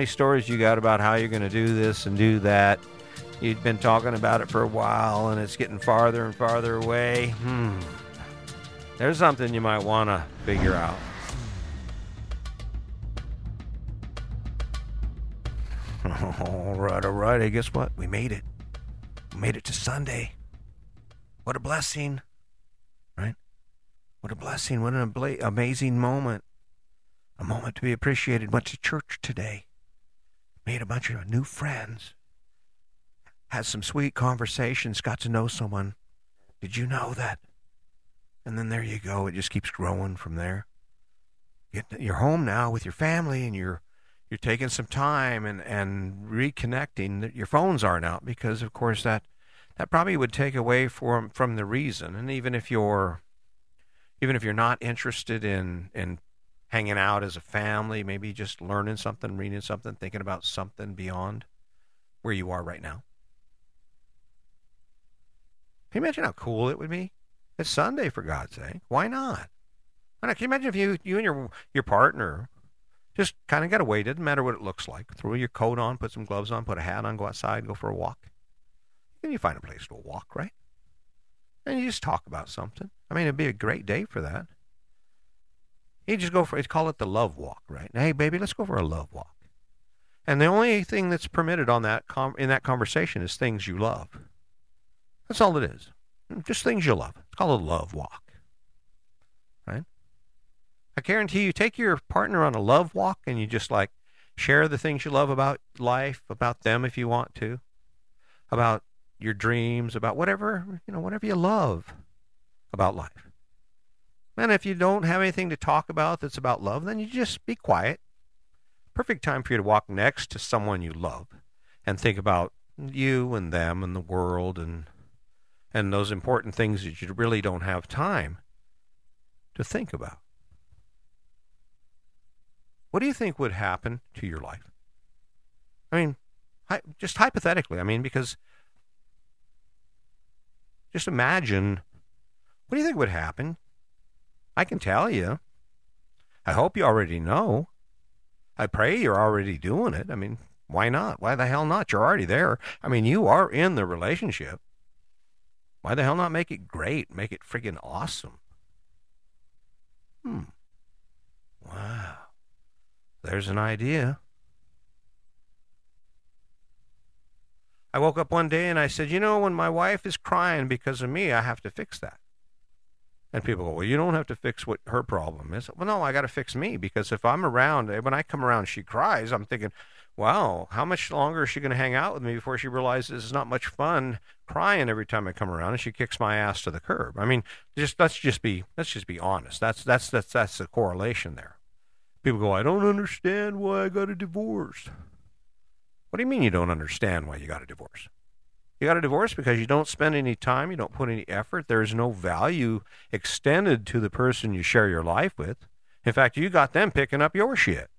many stories you got about how you're going to do this and do that? You've been talking about it for a while and it's getting farther and farther away. Hmm. There's something you might want to figure out. All right, all right. Hey, guess what? We made it. We made it to Sunday. What a blessing, right? What a blessing. What an abla- amazing moment. A moment to be appreciated. Went to church today. Made a bunch of new friends. Had some sweet conversations. Got to know someone. Did you know that? And then there you go. It just keeps growing from there. You're home now with your family and you're you're taking some time and, and reconnecting. Your phones aren't out because, of course, that that probably would take away from from the reason. And even if you're even if you're not interested in in hanging out as a family, maybe just learning something, reading something, thinking about something beyond where you are right now. Can you imagine how cool it would be? It's Sunday, for God's sake. Why not? Why not? Can you imagine if you you and your your partner just kind of get away. Doesn't matter what it looks like. Throw your coat on, put some gloves on, put a hat on, go outside, go for a walk. And you find a place to walk, right? And you just talk about something. I mean, it'd be a great day for that. You just go for it. Call it the love walk, right? Hey, baby, let's go for a love walk. And the only thing that's permitted on that com- in that conversation is things you love. That's all it is. Just things you love. It's called a love walk, right? I guarantee you, take your partner on a love walk and you just like share the things you love about life, about them if you want to, about your dreams, about whatever, you know, whatever you love about life. And if you don't have anything to talk about that's about love, then you just be quiet. Perfect time for you to walk next to someone you love and think about you and them and the world and and those important things that you really don't have time to think about. What do you think would happen to your life? I mean, just hypothetically, I mean, because just imagine what do you think would happen? I can tell you. I hope you already know. I pray you're already doing it. I mean, why not? Why the hell not? You're already there. I mean, you are in the relationship. Why the hell not make it great? Make it friggin' awesome. Hmm. Wow. There's an idea. I woke up one day and I said, You know, when my wife is crying because of me, I have to fix that. And people go, Well, you don't have to fix what her problem is. Well, no, I got to fix me because if I'm around, eh, when I come around, she cries, I'm thinking, Wow, how much longer is she going to hang out with me before she realizes it's not much fun crying every time I come around and she kicks my ass to the curb? I mean, just let's just be let's just be honest. That's that's that's that's the correlation there. People go, I don't understand why I got a divorce. What do you mean you don't understand why you got a divorce? You got a divorce because you don't spend any time, you don't put any effort, there's no value extended to the person you share your life with. In fact, you got them picking up your shit.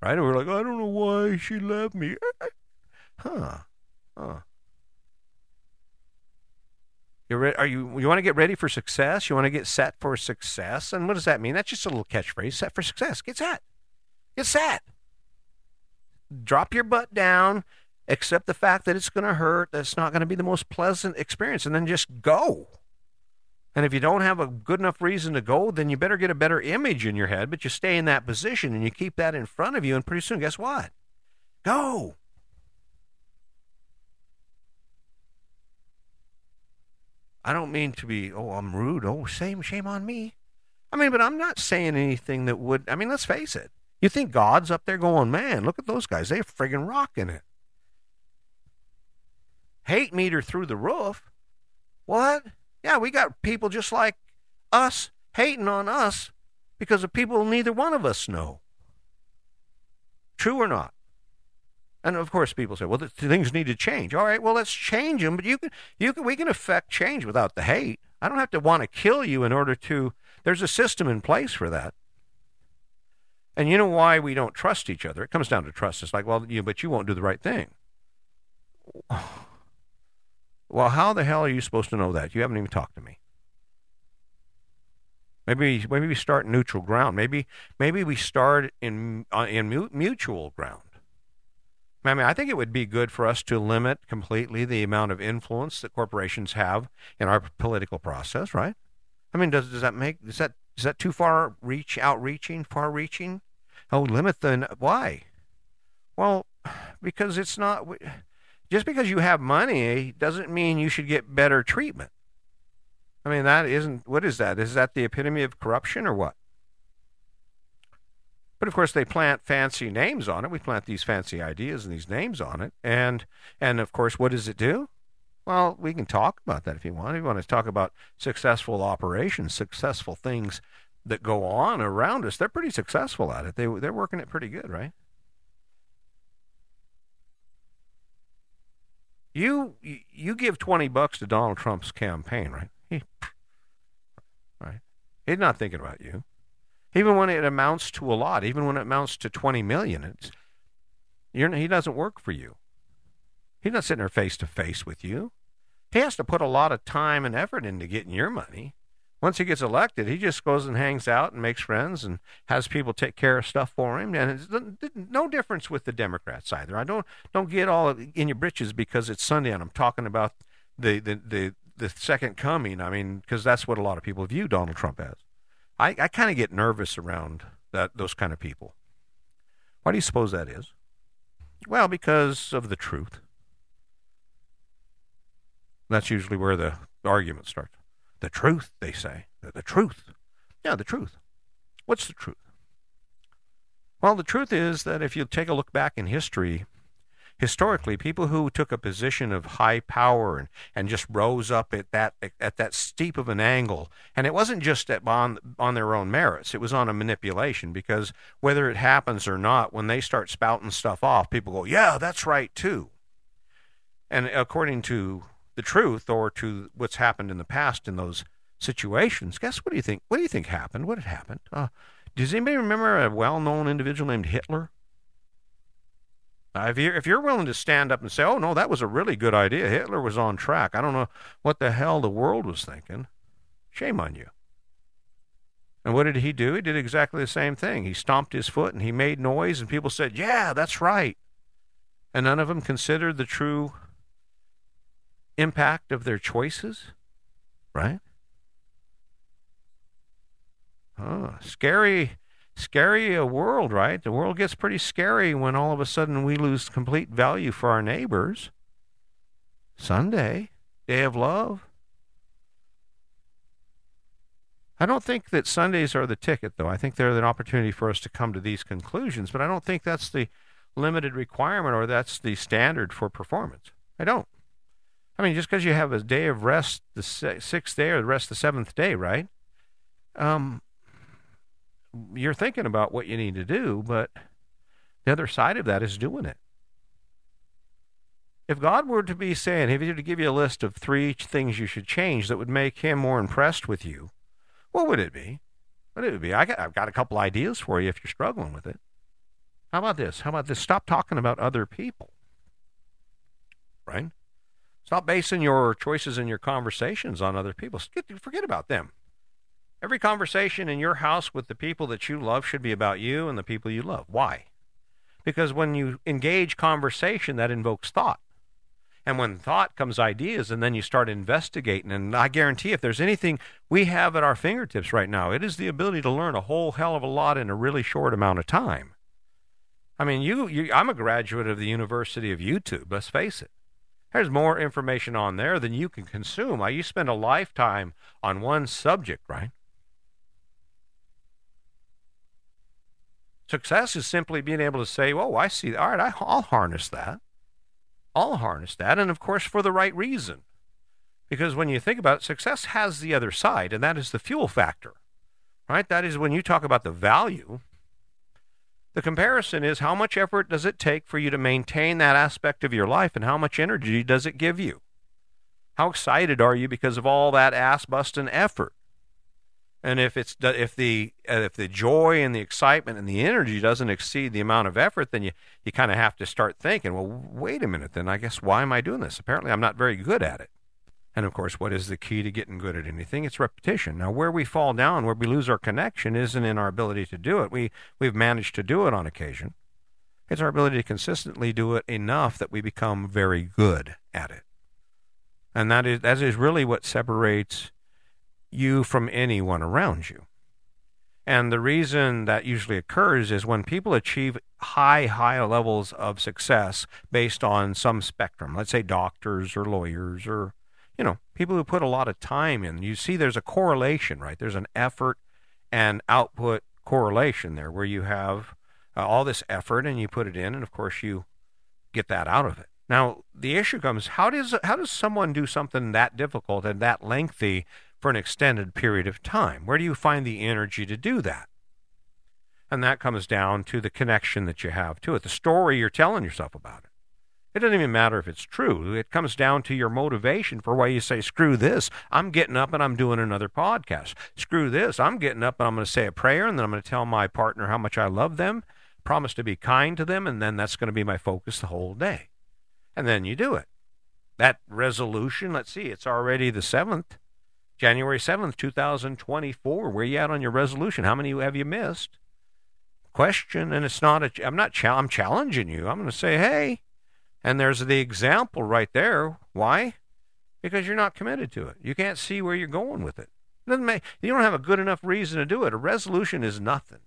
Right? And we're like, I don't know why she left me. Huh. Huh. You're re- are you you want to get ready for success? You want to get set for success? And what does that mean? That's just a little catchphrase. Set for success. Get set. Get set. Drop your butt down. Accept the fact that it's going to hurt. That's not going to be the most pleasant experience, and then just go. And if you don't have a good enough reason to go, then you better get a better image in your head. But you stay in that position and you keep that in front of you, and pretty soon, guess what? Go. I don't mean to be, oh, I'm rude. Oh, shame, shame on me. I mean, but I'm not saying anything that would, I mean, let's face it. You think God's up there going, man, look at those guys. They're friggin' rocking it. Hate meter through the roof. What? Yeah, we got people just like us hating on us because of people neither one of us know. True or not? And of course, people say, "Well, the, things need to change." All right, well, let's change them. But you can, you can, we can affect change without the hate. I don't have to want to kill you in order to. There's a system in place for that. And you know why we don't trust each other? It comes down to trust. It's like, well, you, but you won't do the right thing. Well, how the hell are you supposed to know that? You haven't even talked to me. Maybe maybe we start neutral ground. Maybe maybe we start in uh, in mutual ground. I mean, I think it would be good for us to limit completely the amount of influence that corporations have in our political process, right? I mean, does does that make is that is that too far reach outreaching, far reaching? Oh, limit the why? Well, because it's not just because you have money doesn't mean you should get better treatment. I mean, that isn't what is that? Is that the epitome of corruption or what? But of course, they plant fancy names on it. We plant these fancy ideas and these names on it, and and of course, what does it do? Well, we can talk about that if you want. If you want to talk about successful operations, successful things that go on around us, they're pretty successful at it. They they're working it pretty good, right? You you give twenty bucks to Donald Trump's campaign, right? He, right? He's not thinking about you. Even when it amounts to a lot, even when it amounts to twenty million, it's he doesn't work for you. He's not sitting there face to face with you. He has to put a lot of time and effort into getting your money. Once he gets elected, he just goes and hangs out and makes friends and has people take care of stuff for him. And it's no difference with the Democrats either. I don't don't get all in your britches because it's Sunday and I'm talking about the the the, the second coming. I mean, because that's what a lot of people view Donald Trump as. I, I kind of get nervous around that those kind of people. Why do you suppose that is? Well, because of the truth. That's usually where the argument starts. The truth, they say. The, truth. Yeah, the truth. What's the truth? Well, the truth is that if you take a look back in history, historically, people who took a position of high power and, and just rose up at that at that steep of an angle, and it wasn't just at, on on their own merits; it was on a manipulation. Because whether it happens or not, when they start spouting stuff off, people go, "Yeah, that's right too." And according to the truth or to what's happened in the past in those situations. Guess what do you think? What do you think happened? What had happened? Uh, does anybody remember a well-known individual named Hitler? Uh, if you're if you're willing to stand up and say, "Oh no, that was a really good idea. Hitler was on track. I don't know what the hell the world was thinking." Shame on you. And what did he do? He did exactly the same thing. He stomped his foot and he made noise, and people said, "Yeah, that's right." And none of them considered the true impact of their choices, right? Scary, scary a world, right? The world gets pretty scary when all of a sudden we lose complete value for our neighbors. Sunday, day of love. I don't think that Sundays are the ticket, though. I think they're an opportunity for us to come to these conclusions, but I don't think that's the limited requirement or that's the standard for performance. I don't. I mean, just because you have a day of rest, the sixth day or the rest of the seventh day, right? Um, you're thinking about what you need to do, but the other side of that is doing it. If God were to be saying, if He were to give you a list of three things you should change that would make Him more impressed with you, what would it be? What would it be? I got, I've got a couple ideas for you if you're struggling with it. How about this? How about this? Stop talking about other people. Right? Stop basing your choices and your conversations on other people. Forget about them. Every conversation in your house with the people that you love should be about you and the people you love. Why? Because when you engage conversation, that invokes thought. And when thought comes ideas, and then you start investigating. And I guarantee if there's anything we have at our fingertips right now, it is the ability to learn a whole hell of a lot in a really short amount of time. I mean, you, you I'm a graduate of the University of YouTube, let's face it. There's more information on there than you can consume. Uh, you spend a lifetime on one subject, right? Success is simply being able to say, oh, I see. All right, I'll harness that. I'll harness that. And of course, for the right reason. Because when you think about it, success has the other side, and that is the fuel factor, right? That is when you talk about the value the comparison is how much effort does it take for you to maintain that aspect of your life and how much energy does it give you? How excited are you because of all that ass busting effort? And if it's if the uh, if the joy and the excitement and the energy doesn't exceed the amount of effort, then you, you kind of have to start thinking, well, wait a minute, then I guess why am I doing this? Apparently, I'm not very good at it. And of course, what is the key to getting good at anything? It's repetition. Now, where we fall down, where we lose our connection, isn't in our ability to do it. We we've managed to do it on occasion, It's our ability to consistently do it enough that we become very good at it. And that is that is really what separates you from anyone around you. And the reason that usually occurs is when people achieve high, high levels of success based on some spectrum, let's say doctors or lawyers or, you know, people who put a lot of time in. You see there's a correlation, right? There's an effort and output correlation there where you have uh, all this effort and you put it in, and of course you get that out of it. Now, the issue comes how does, how does someone do something that difficult and that lengthy for an extended period of time? Where do you find the energy to do that? And that comes down to the connection that you have to it, the story you're telling yourself about it. It doesn't even matter if it's true. It comes down to your motivation for why you say, screw this. I'm getting up and I'm doing another podcast. Screw this. I'm getting up and I'm going to say a prayer and then I'm going to tell my partner how much I love them, promise to be kind to them, and then that's going to be my focus the whole day. And then you do it. That resolution, let's see, it's already the 7th. January 7th, 2024. Where are you at on your resolution? How many have you missed? Question, and it's not a, I'm not, I'm challenging you. I'm going to say, hey, and there's the example right there. Why? Because you're not committed to it. You can't see where you're going with it. it doesn't make, you don't have a good enough reason to do it. A resolution is nothing.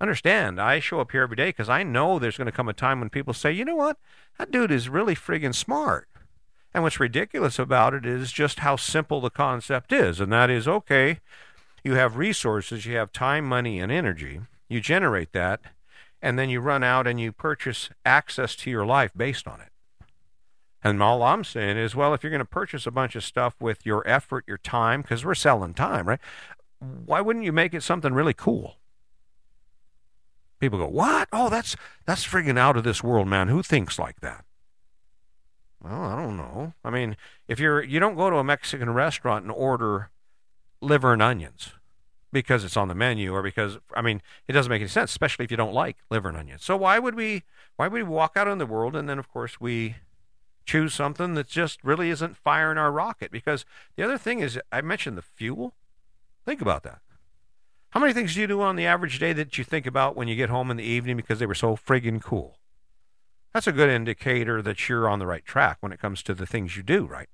Understand, I show up here every day because I know there's going to come a time when people say, you know what? That dude is really friggin' smart. And what's ridiculous about it is just how simple the concept is. And that is okay, you have resources, you have time, money, and energy. You generate that, and then you run out and you purchase access to your life based on it. And all I'm saying is, well, if you're going to purchase a bunch of stuff with your effort, your time, because we're selling time, right? Why wouldn't you make it something really cool? People go, "What? Oh, that's that's friggin' out of this world, man. Who thinks like that?" Well, I don't know. I mean, if you're you don't go to a Mexican restaurant and order liver and onions because it's on the menu or because I mean, it doesn't make any sense, especially if you don't like liver and onions. So why would we why would we walk out in the world and then of course we choose something that just really isn't firing our rocket? Because the other thing is I mentioned the fuel. Think about that. How many things do you do on the average day that you think about when you get home in the evening because they were so friggin' cool? That's a good indicator that you're on the right track when it comes to the things you do, right?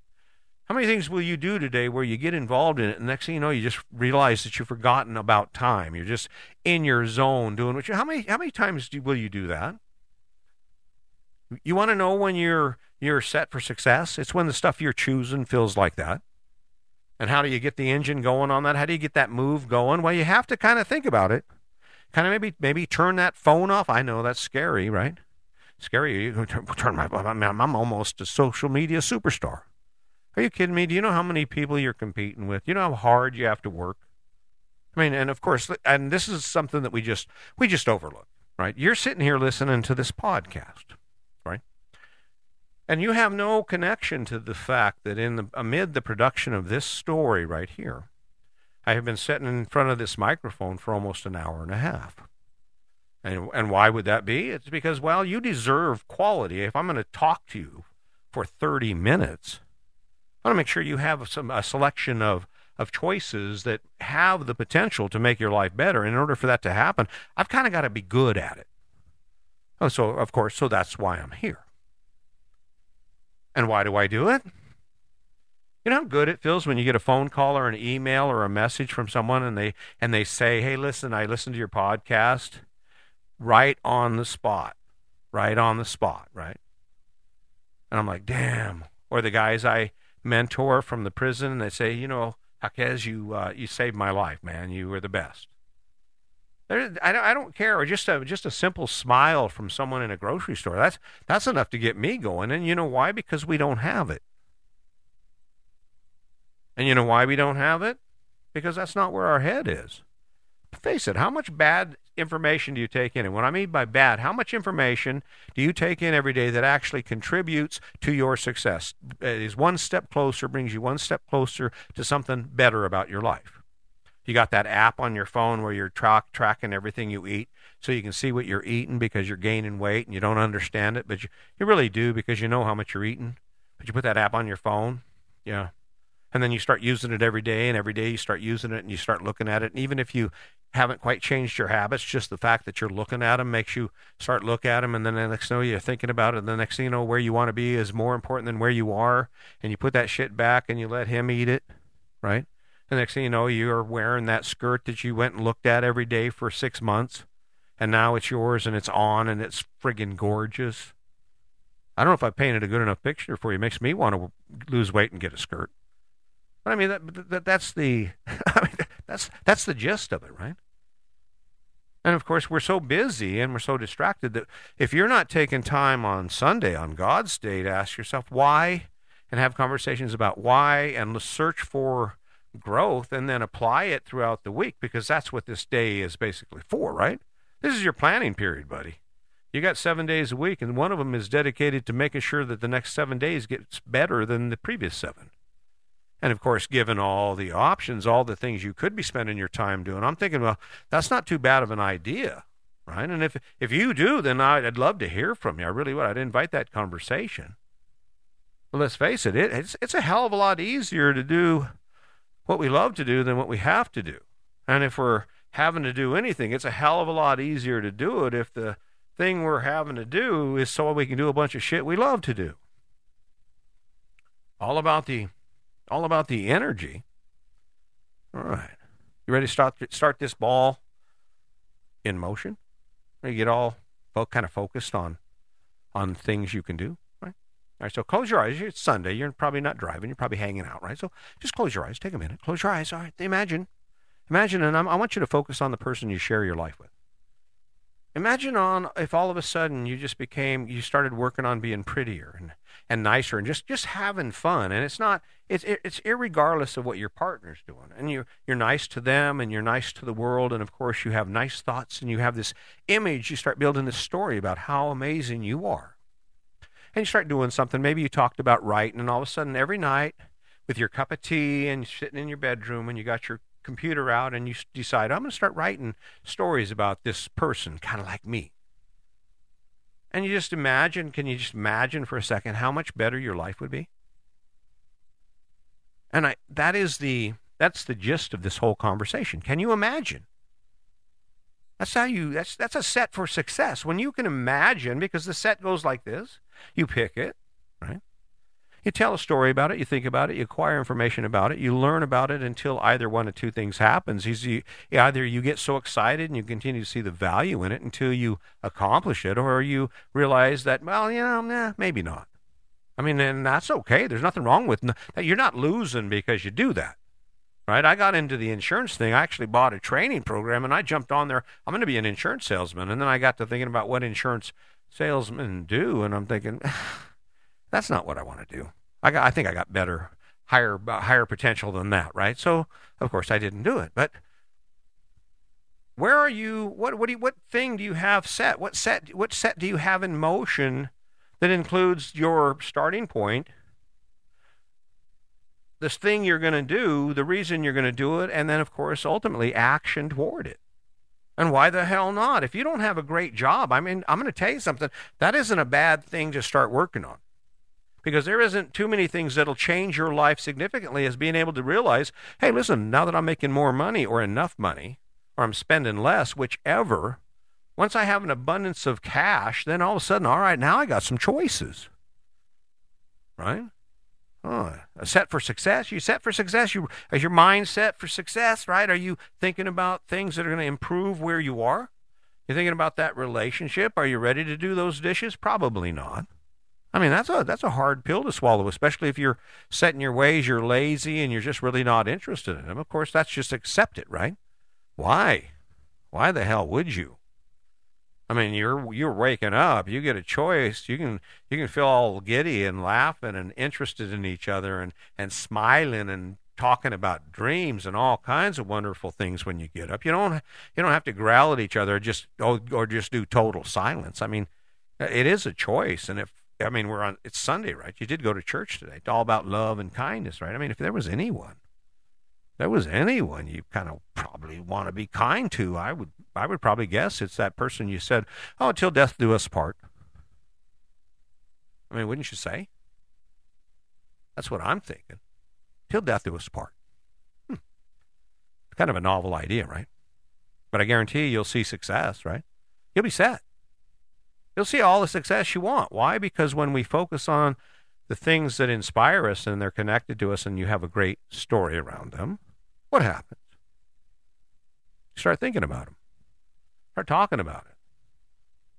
How many things will you do today where you get involved in it and next thing you know you just realize that you've forgotten about time. You're just in your zone doing what you how many how many times do, will you do that? You want to know when you're you're set for success? It's when the stuff you're choosing feels like that. And how do you get the engine going on that? How do you get that move going? Well, you have to kind of think about it. Kind of maybe maybe turn that phone off. I know that's scary, right? Scary. You turn my. I'm almost a social media superstar. Are you kidding me? Do you know how many people you're competing with? You know how hard you have to work. I mean, and of course, and this is something that we just we just overlook, right? You're sitting here listening to this podcast, right? And you have no connection to the fact that in the amid the production of this story right here, I have been sitting in front of this microphone for almost an hour and a half. And, and why would that be? It's because, well, you deserve quality. If I'm going to talk to you for 30 minutes, I want to make sure you have some a selection of, of choices that have the potential to make your life better. And in order for that to happen, I've kind of got to be good at it. Oh, so, of course, so that's why I'm here. And why do I do it? You know how good it feels when you get a phone call or an email or a message from someone and they and they say, "Hey, listen, I listened to your podcast." right on the spot, right on the spot, right? And I'm like, damn. Or the guys I mentor from the prison, they say, you know, Jaquez, you uh, you saved my life, man. You were the best. I, don't, I don't care. Or just a just a simple smile from someone in a grocery store. That's that's enough to get me going. And you know why? Because we don't have it. And you know why we don't have it? Because that's not where our head is. Face it, how much bad information do you take in? And what I mean by bad, how much information do you take in every day that actually contributes to your success? Uh, is one step closer, brings you one step closer to something better about your life. You got that app on your phone where you're track, tracking everything you eat so you can see what you're eating because you're gaining weight and you don't understand it, but you, you really do because you know how much you're eating. But you put that app on your phone, yeah. And then you start using it every day, and every day you start using it, and you start looking at it. And even if you haven't quite changed your habits, just the fact that you're looking at them makes you start look at them, and then the next thing you know, you're thinking about it. And the next thing you know, where you want to be is more important than where you are, and you put that shit back, and you let him eat it, right? The next thing you know, you're wearing that skirt that you went and looked at every day for six months, and now it's yours, and it's on, and it's friggin' gorgeous. I don't know if I painted a good enough picture for you. It makes me want to lose weight and get a skirt. But I mean, that, that that's the I mean, that's that's the gist of it, right? And of course, we're so busy and we're so distracted that if you're not taking time on Sunday, on God's day, to ask yourself why and have conversations about why and search for growth and then apply it throughout the week because that's what this day is basically for, right? This is your planning period, buddy. You got seven days a week, and one of them is dedicated to making sure that the next seven days gets better than the previous seven. And of course, given all the options, all the things you could be spending your time doing, I'm thinking, well, that's not too bad of an idea, right? And if if you do, then I'd love to hear from you. I really would. I'd invite that conversation. But let's face it, it it's it's a hell of a lot easier to do what we love to do than what we have to do. And if we're having to do anything, it's a hell of a lot easier to do it if the thing we're having to do is so we can do a bunch of shit we love to do. All about the all about the energy. All right. You ready to start start this ball in motion? You get all kind of focused on on things you can do, right? All right, so close your eyes. It's Sunday. You're probably not driving. You're probably hanging out, right? So just close your eyes. Take a minute. Close your eyes. All right. Imagine, imagine, and I'm, I want you to focus on the person you share your life with. Imagine on if all of a sudden you just became you started working on being prettier and, and nicer and just just having fun. And it's not it's it's irregardless of what your partner's doing. And you you're nice to them and you're nice to the world. And of course you have nice thoughts and you have this image. You start building this story about how amazing you are. And you start doing something. Maybe you talked about writing and all of a sudden every night with your cup of tea and sitting in your bedroom and you got your computer out and you decide, I'm going to start writing stories about this person, kind of like me. And you just imagine, can you just imagine for a second how much better your life would be? And I, that is the, that's the gist of this whole conversation. Can you imagine? That's how you, that's, that's a set for success. When you can imagine, because the set goes like this, you pick it? You tell a story about it, you think about it, you acquire information about it, you learn about it until either one of two things happens. You, either you get so excited and you continue to see the value in it until you accomplish it, or you realize that, well, you know, nah, maybe not. I mean, and that's okay. There's nothing wrong with that. You're not losing because you do that. Right? I got into the insurance thing. I actually bought a training program and I jumped on there. I'm going to be an insurance salesman. And then I got to thinking about what insurance salesmen do. And I'm thinking, That's not what I want to do. I got, I think I got better, higher, uh, higher potential than that, right? So of course I didn't do it. But where are you? What what do you, what thing do you have set? What set what set do you have in motion that includes your starting point? This thing you're going to do, the reason you're going to do it, and then of course ultimately action toward it. And why the hell not? If you don't have a great job, I mean, I'm going to tell you something. That isn't a bad thing to start working on because there isn't too many things that'll change your life significantly as being able to realize, hey, listen, now that I'm making more money or enough money, or I'm spending less, whichever, once I have an abundance of cash, then all of a sudden, all right, now I got some choices. Right? A set for success. You set for success. You is your mind set for success, right? Are you thinking about things that are going to improve where you are? You thinking about that relationship? Are you ready to do those dishes? Probably not. I mean, that's a that's a hard pill to swallow, especially if you're set in your ways, you're lazy, and you're just really not interested in them. Of course, that's just accept it, right? Why? Why the hell would you? I mean, you're you're waking up. You get a choice. You can you can feel all giddy and laughing and interested in each other and and smiling and talking about dreams and all kinds of wonderful things when you get up. You don't you don't have to growl at each other or just or, or just do total silence. I mean, it is a choice, and if I mean, we're on, it's Sunday, right? You did go to church today. It's all about love and kindness, right? I mean, if there was anyone, there was anyone you kind of probably want to be kind to, I would, I would probably guess it's that person you said, oh, until death do us part. I mean, wouldn't you say? That's what I'm thinking. till death do us part. Hmm. Kind of a novel idea, right? But I guarantee you, you'll see success, right? You'll be set. You'll see all the success you want. Why? Because when we focus on the things that inspire us and they're connected to us and you have a great story around them, what happens? You start thinking about them. Start talking about it.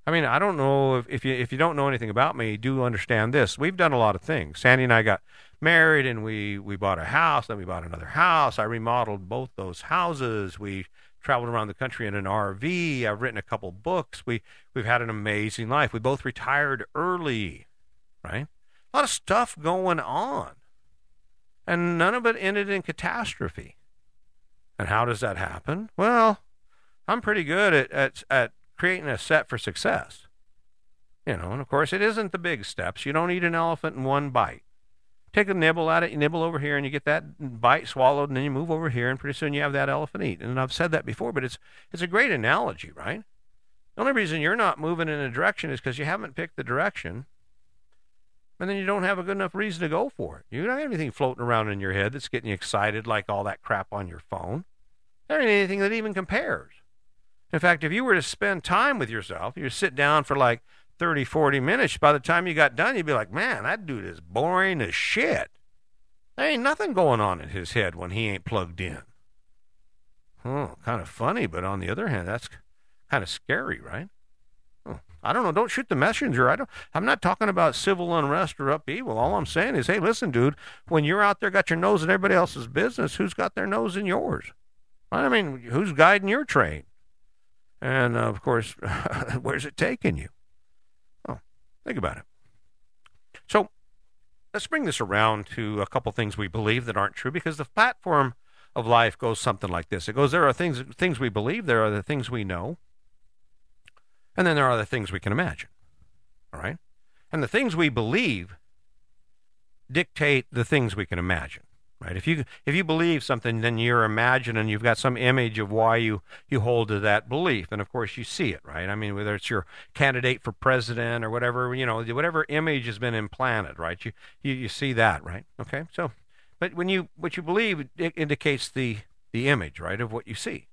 I mean, I don't know if, if you if you don't know anything about me, do understand this. We've done a lot of things. Sandy and I got married, and we we bought a house. Then we bought another house. I remodeled both those houses. We traveled around the country in an RV. I've written a couple books. We we've had an amazing life. We both retired early, right? A lot of stuff going on, and none of it ended in catastrophe. And how does that happen? Well, I'm pretty good at at, at creating a set for success. You know, and of course, it isn't the big steps. You don't eat an elephant in one bite. Take a nibble at it, you nibble over here, and you get that bite swallowed, and then you move over here, and pretty soon you have that elephant eat. And I've said that before, but it's it's a great analogy, right? The only reason you're not moving in a direction is because you haven't picked the direction, and then you don't have a good enough reason to go for it. You don't have anything floating around in your head that's getting you excited like all that crap on your phone. There ain't anything that even compares. In fact, if you were to spend time with yourself, you sit down for like 30, 40 minutes, by the time you got done, you'd be like, man, that dude is boring as shit. There ain't nothing going on in his head when he ain't plugged in. Oh, kind of funny, but on the other hand, that's kind of scary, right? I don't know. Don't shoot the messenger. I don't. I'm not talking about civil unrest or upheaval. All I'm saying is, hey, listen, dude. When you're out there, got your nose in everybody else's business. Who's got their nose in yours? I mean, who's guiding your train? And of course, where's it taking you? Think about it. So let's bring this around to a couple things we believe that aren't true because the platform of life goes something like this. It goes there are things things we believe, there are the things we know, and then there are the things we can imagine. All right? And the things we believe dictate the things we can imagine right? If you if you believe something, then you're imagining you've got some image of why you you hold to that belief, and of course you see it, right? I mean, whether it's your candidate for president or whatever, you know, whatever image has been implanted, right? You you, you see that, right? Okay, so, but when you what you believe it indicates the the image, right, of what you see,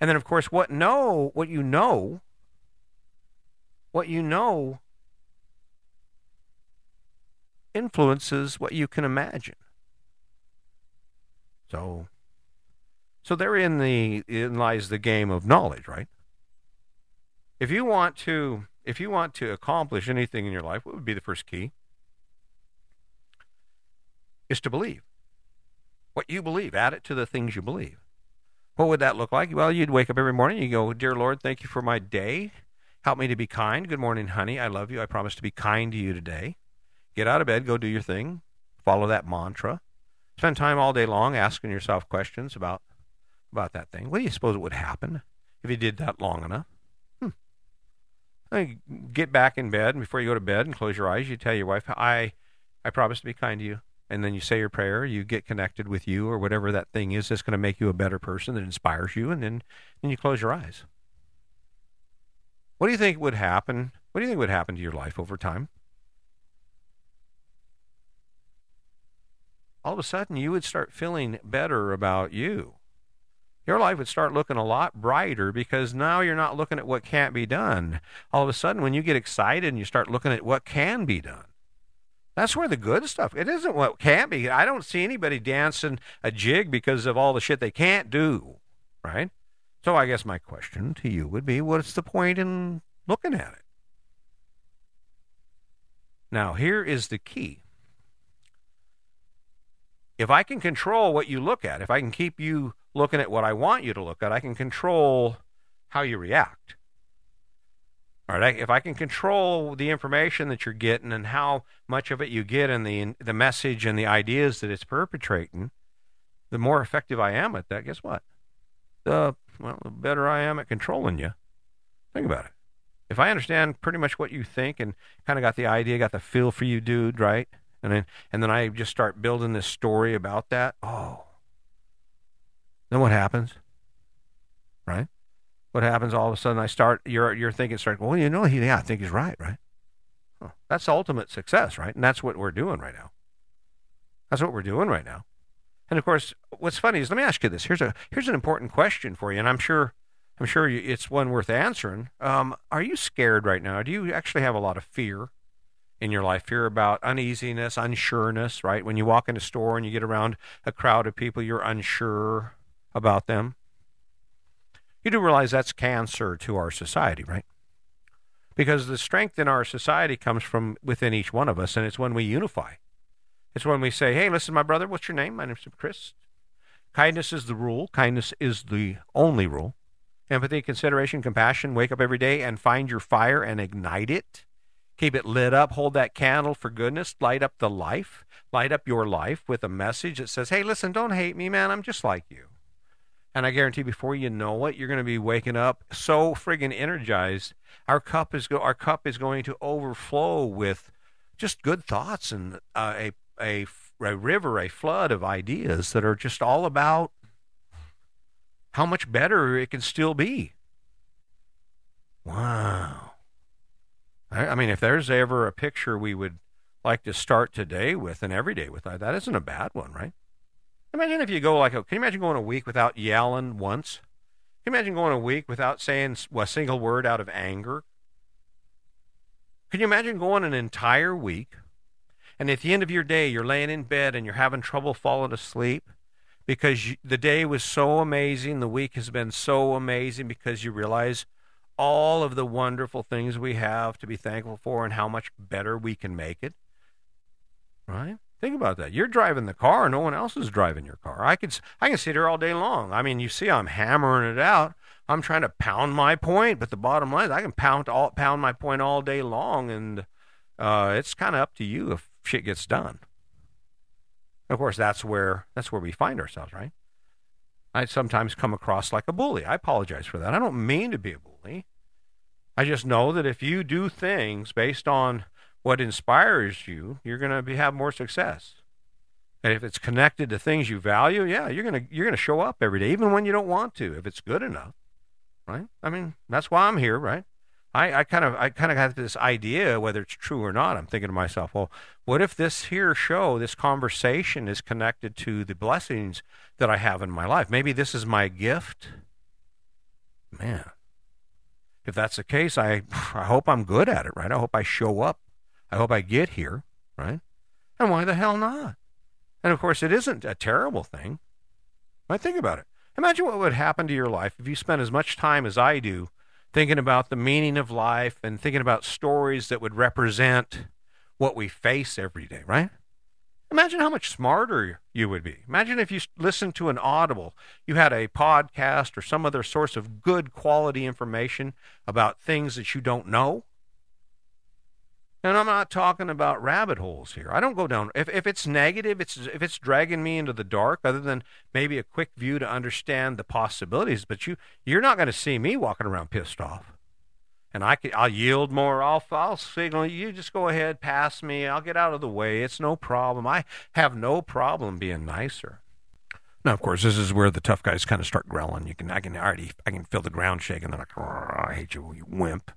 and then of course what know what you know, what you know influences what you can imagine. So, so therein the in lies the game of knowledge, right? If you want to, if you want to accomplish anything in your life, what would be the first key? Is to believe. What you believe, add it to the things you believe. What would that look like? Well, you'd wake up every morning, you go, Dear Lord, thank you for my day. Help me to be kind. Good morning, honey. I love you. I promise to be kind to you today. Get out of bed, go do your thing. Follow that mantra. Spend time all day long asking yourself questions about about that thing. What do you suppose would happen if you did that long enough? Hmm. Get back in bed, and before you go to bed and close your eyes, you tell your wife, "I, I promise to be kind to you." And then you say your prayer. You get connected with you or whatever that thing is that's going to make you a better person that inspires you, and then then you close your eyes. What do you think would happen? What do you think would happen to your life over time? All of a sudden you would start feeling better about you. Your life would start looking a lot brighter because now you're not looking at what can't be done. All of a sudden, when you get excited and you start looking at what can be done, that's where the good stuff. It isn't what can't be. I don't see anybody dancing a jig because of all the shit they can't do, right? So I guess my question to you would be, what's the point in looking at it? Now, here is the key if I can control what you look at, if I can keep you looking at what I want you to look at, I can control how you react. All right, if I can control the information that you're getting and how much of it you get and the the message and the ideas that it's perpetrating, the more effective I am at that. Guess what? The well, the better I am at controlling you. Think about it. If I understand pretty much what you think and kind of got the idea, got the feel for you, dude, right? And then and then I just start building this story about that. Oh, then what happens? Right? What happens? All of a sudden, I start. You're you're thinking, start. Well, you know, he, yeah, I think he's right, right? Huh. That's ultimate success, right? And that's what we're doing right now. That's what we're doing right now. And of course, what's funny is let me ask you this. Here's a here's an important question for you, and I'm sure I'm sure it's one worth answering. Um, are you scared right now? Do you actually have a lot of fear in your life? Fear about uneasiness, unsureness, right? When you walk in a store and you get around a crowd of people, you're unsure about them. You do realize that's cancer to our society, right? Because the strength in our society comes from within each one of us, and it's when we unify. It's when we say, hey, listen, my brother, what's your name? My name's Chris. Kindness is the rule, kindness is the only rule empathy, consideration, compassion. Wake up every day and find your fire and ignite it. Keep it lit up. Hold that candle for goodness. Light up the life. Light up your life with a message that says, hey, listen, don't hate me, man. I'm just like you. And I guarantee before you know it, you're going to be waking up so friggin' energized. Our cup is go- our cup is going to overflow with just good thoughts and uh, a, a a river, a flood of ideas that are just all about how much better it can still be. Wow. I, mean, if there's ever a picture we would like to start today with and every day with, uh, that isn't a bad one, right? Imagine if you go like, can you imagine going a week without yelling once? Can you imagine going a week without saying a single word out of anger? Can you imagine going an entire week and at the end of your day, you're laying in bed and you're having trouble falling asleep? because you, the day was so amazing. The week has been so amazing because you realize all of the wonderful things we have to be thankful for and how much better we can make it. Right? Think about that. You're driving the car, no one else is driving your car. I could I can sit here all day long. I mean, you see, I'm hammering it out. I'm trying to pound my point, but the bottom line is I can pound all pound my point all day long, and uh, it's kind of up to you if shit gets done. Of course, that's where that's where we find ourselves, right? I sometimes come across like a bully. I apologize for that. I don't mean to be a bully. I just know that if you do things based on what inspires you, you're going to have more success. And if it's connected to things you value, yeah, you're going to you're going to show up every day even when you don't want to if it's good enough. Right? I mean, that's why I'm here, right? I, I kind of I kind of have this idea whether it's true or not. I'm thinking to myself, well, what if this here show, this conversation is connected to the blessings that I have in my life? Maybe this is my gift. Man, if that's the case, I I hope I'm good at it, right? I hope I show up. I hope I get here, right? And why the hell not? And of course, it isn't a terrible thing. I think about it. Imagine what would happen to your life if you spent as much time as I do thinking about the meaning of life and thinking about stories that would represent what we face every day, right? Imagine how much smarter you would be. Imagine if you listened to an audible, you had a podcast or some other source of good quality information about things that you don't know. And I'm not talking about rabbit holes here. I don't go down if if it's negative, it's if it's dragging me into the dark other than maybe a quick view to understand the possibilities, but you you're not going to see me walking around pissed off. And I can, I'll yield more. I'll I'll signal you just go ahead, pass me. I'll get out of the way. It's no problem. I have no problem being nicer. Now, of course, this is where the tough guys kind of start growling. You can I can already I can feel the ground shaking. They're like, I hate you, you wimp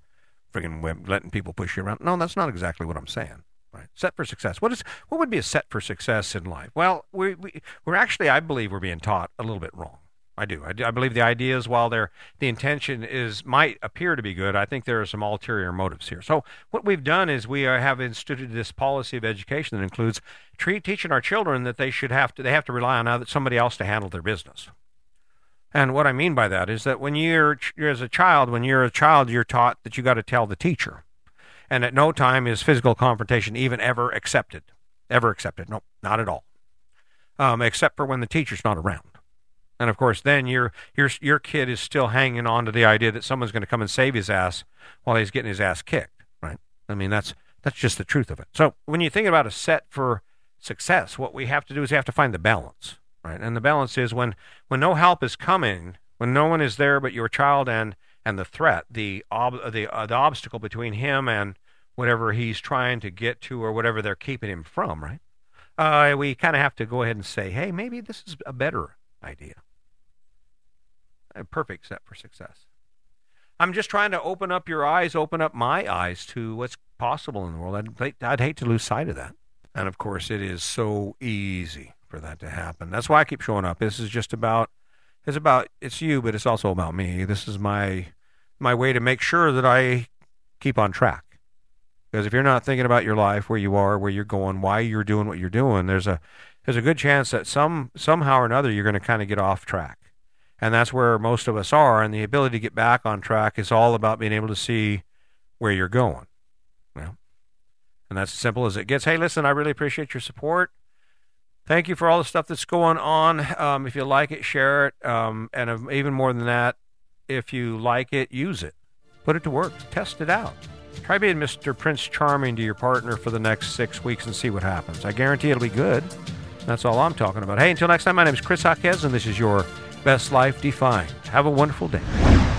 friggin' wimp, letting people push you around. No, that's not exactly what I'm saying. Right. Set for success. What is what would be a set for success in life? Well, we, we we're actually, I believe, we're being taught a little bit wrong. I do. I, do. I believe the ideas, while they're, the intention is might appear to be good, I think there are some ulterior motives here. So what we've done is we are, have instituted this policy of education that includes teaching our children that they should have to they have to rely on somebody else to handle their business. And what I mean by that is that when you're, you're as a child, when you're a child, you're taught that you got to tell the teacher. And at no time is physical confrontation even ever accepted. Ever accepted. No, not at all. Um, except for when the teacher's not around. And of course, then your your your kid is still hanging on to the idea that someone's going to come and save his ass while he's getting his ass kicked, right? I mean, that's that's just the truth of it. So when you think about a set for success, what we have to do is we have to find the balance right? And the balance is when when no help is coming, when no one is there but your child and and the threat, the ob- the uh, the obstacle between him and whatever he's trying to get to or whatever they're keeping him from, right? Uh, we kind of have to go ahead and say, hey, maybe this is a better idea. Perfect set for success. I'm just trying to open up your eyes, open up my eyes to what's possible in the world. I'd, I'd hate to lose sight of that. And of course, it is so easy for that to happen. That's why I keep showing up. This is just about it's about it's you, but it's also about me. This is my my way to make sure that I keep on track. Because if you're not thinking about your life, where you are, where you're going, why you're doing what you're doing, there's a there's a good chance that some somehow or another you're going to kind of get off track. And that's where most of us are. And the ability to get back on track is all about being able to see where you're going. Well, and that's as simple as it gets. Hey, listen, I really appreciate your support. Thank you for all the stuff that's going on. Um, if you like it, share it. Um, and even more than that, if you like it, use it. Put it to work. Test it out. Try being Mr. Prince Charming to your partner for the next six weeks and see what happens. I guarantee it'll be good. That's all I'm talking about. Hey, until next time, my name is Chris Jaquez, and this is your Best Life Defined. Have a wonderful day.